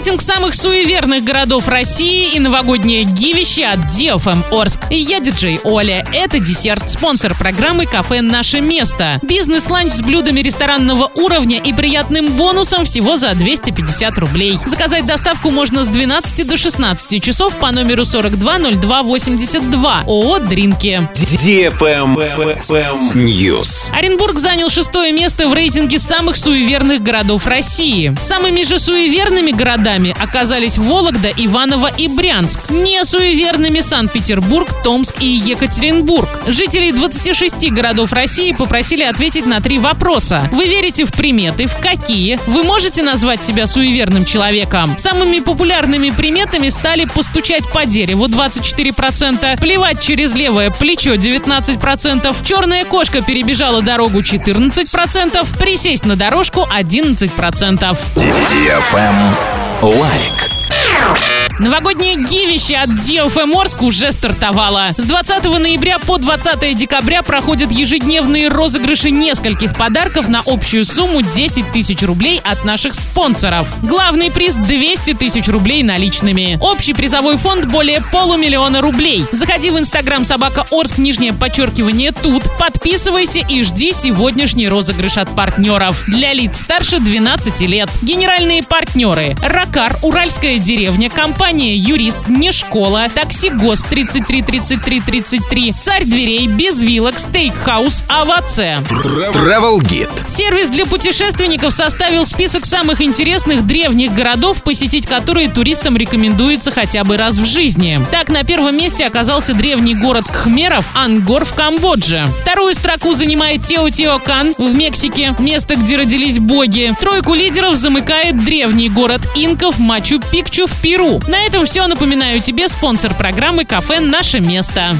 Рейтинг самых суеверных городов России и новогоднее гивище от DFM Орск. Я диджей Оля. Это десерт, спонсор программы «Кафе Наше место». Бизнес-ланч с блюдами ресторанного уровня и приятным бонусом всего за 250 рублей. Заказать доставку можно с 12 до 16 часов по номеру 420282 ООО «Дринки». News. Оренбург занял шестое место в рейтинге самых суеверных городов России. Самыми же суеверными городами оказались Вологда, Иваново и Брянск. Не суеверными Санкт-Петербург, Томск и Екатеринбург. Жителей 26 городов России попросили ответить на три вопроса. Вы верите в приметы? В какие? Вы можете назвать себя суеверным человеком? Самыми популярными приметами стали постучать по дереву 24%, плевать через левое плечо 19%, черная кошка перебежала дорогу 14%, присесть на дорожку 11%. Лайк. Новогоднее giveaway от DFM Орск уже стартовало. С 20 ноября по 20 декабря проходят ежедневные розыгрыши нескольких подарков на общую сумму 10 тысяч рублей от наших спонсоров. Главный приз 200 тысяч рублей наличными. Общий призовой фонд более полумиллиона рублей. Заходи в инстаграм собака Орск, нижнее подчеркивание тут. Подписывайся и жди сегодняшний розыгрыш от партнеров. Для лиц старше 12 лет. Генеральные партнеры. Ракар, Уральская деревня, компания Юрист, не школа, такси ГОС 33 33 33, Царь дверей, без вилок, стейкхаус, АВАЦ. Travel Guide. Сервис для путешественников составил список самых интересных древних городов, посетить которые туристам рекомендуется хотя бы раз в жизни. Так, на первом месте оказался древний город Кхмеров Ангор в Камбодже. Вторую строку занимает Теотиокан в Мексике, место, где родились боги. Тройку лидеров замыкает древний город инков Мачу-Пикчу в Перу. На этом все. Напоминаю тебе спонсор программы «Кафе Наше место».